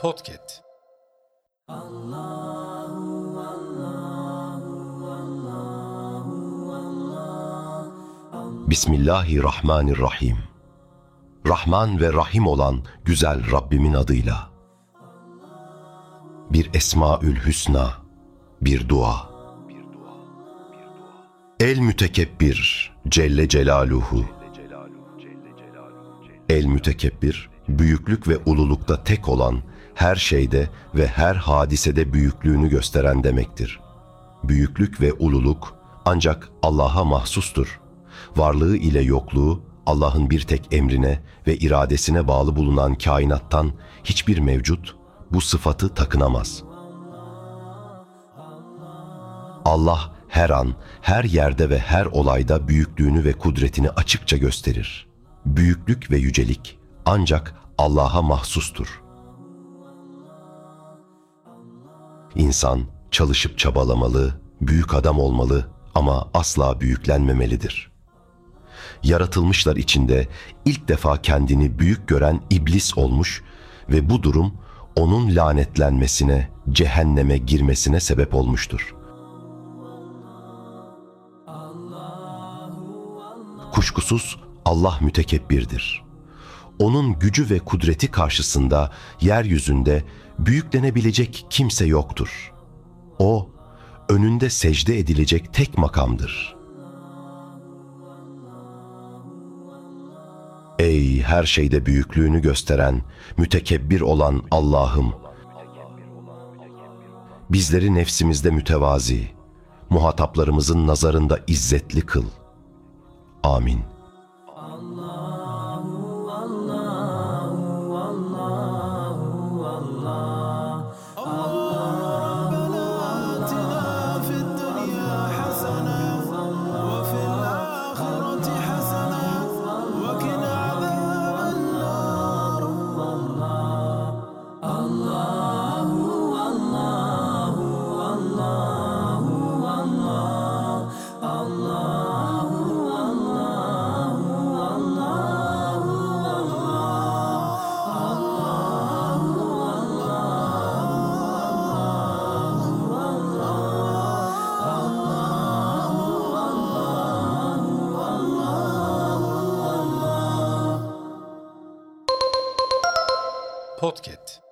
Podcast. Bismillahirrahmanirrahim. Rahman ve Rahim olan güzel Rabbimin adıyla. Bir Esmaül Hüsna, bir dua. El mütekebbir Celle Celaluhu. El mütekebbir, büyüklük ve ululukta tek olan, her şeyde ve her hadisede büyüklüğünü gösteren demektir. Büyüklük ve ululuk ancak Allah'a mahsustur. Varlığı ile yokluğu Allah'ın bir tek emrine ve iradesine bağlı bulunan kainattan hiçbir mevcut bu sıfatı takınamaz. Allah her an, her yerde ve her olayda büyüklüğünü ve kudretini açıkça gösterir. Büyüklük ve yücelik ancak Allah'a mahsustur. İnsan çalışıp çabalamalı, büyük adam olmalı ama asla büyüklenmemelidir. Yaratılmışlar içinde ilk defa kendini büyük gören iblis olmuş ve bu durum onun lanetlenmesine, cehenneme girmesine sebep olmuştur. Kuşkusuz Allah mütekebbirdir. Onun gücü ve kudreti karşısında yeryüzünde büyüklenebilecek kimse yoktur. O, önünde secde edilecek tek makamdır. Ey her şeyde büyüklüğünü gösteren, mütekebbir olan Allah'ım! Bizleri nefsimizde mütevazi, muhataplarımızın nazarında izzetli kıl. Amin. Podcast.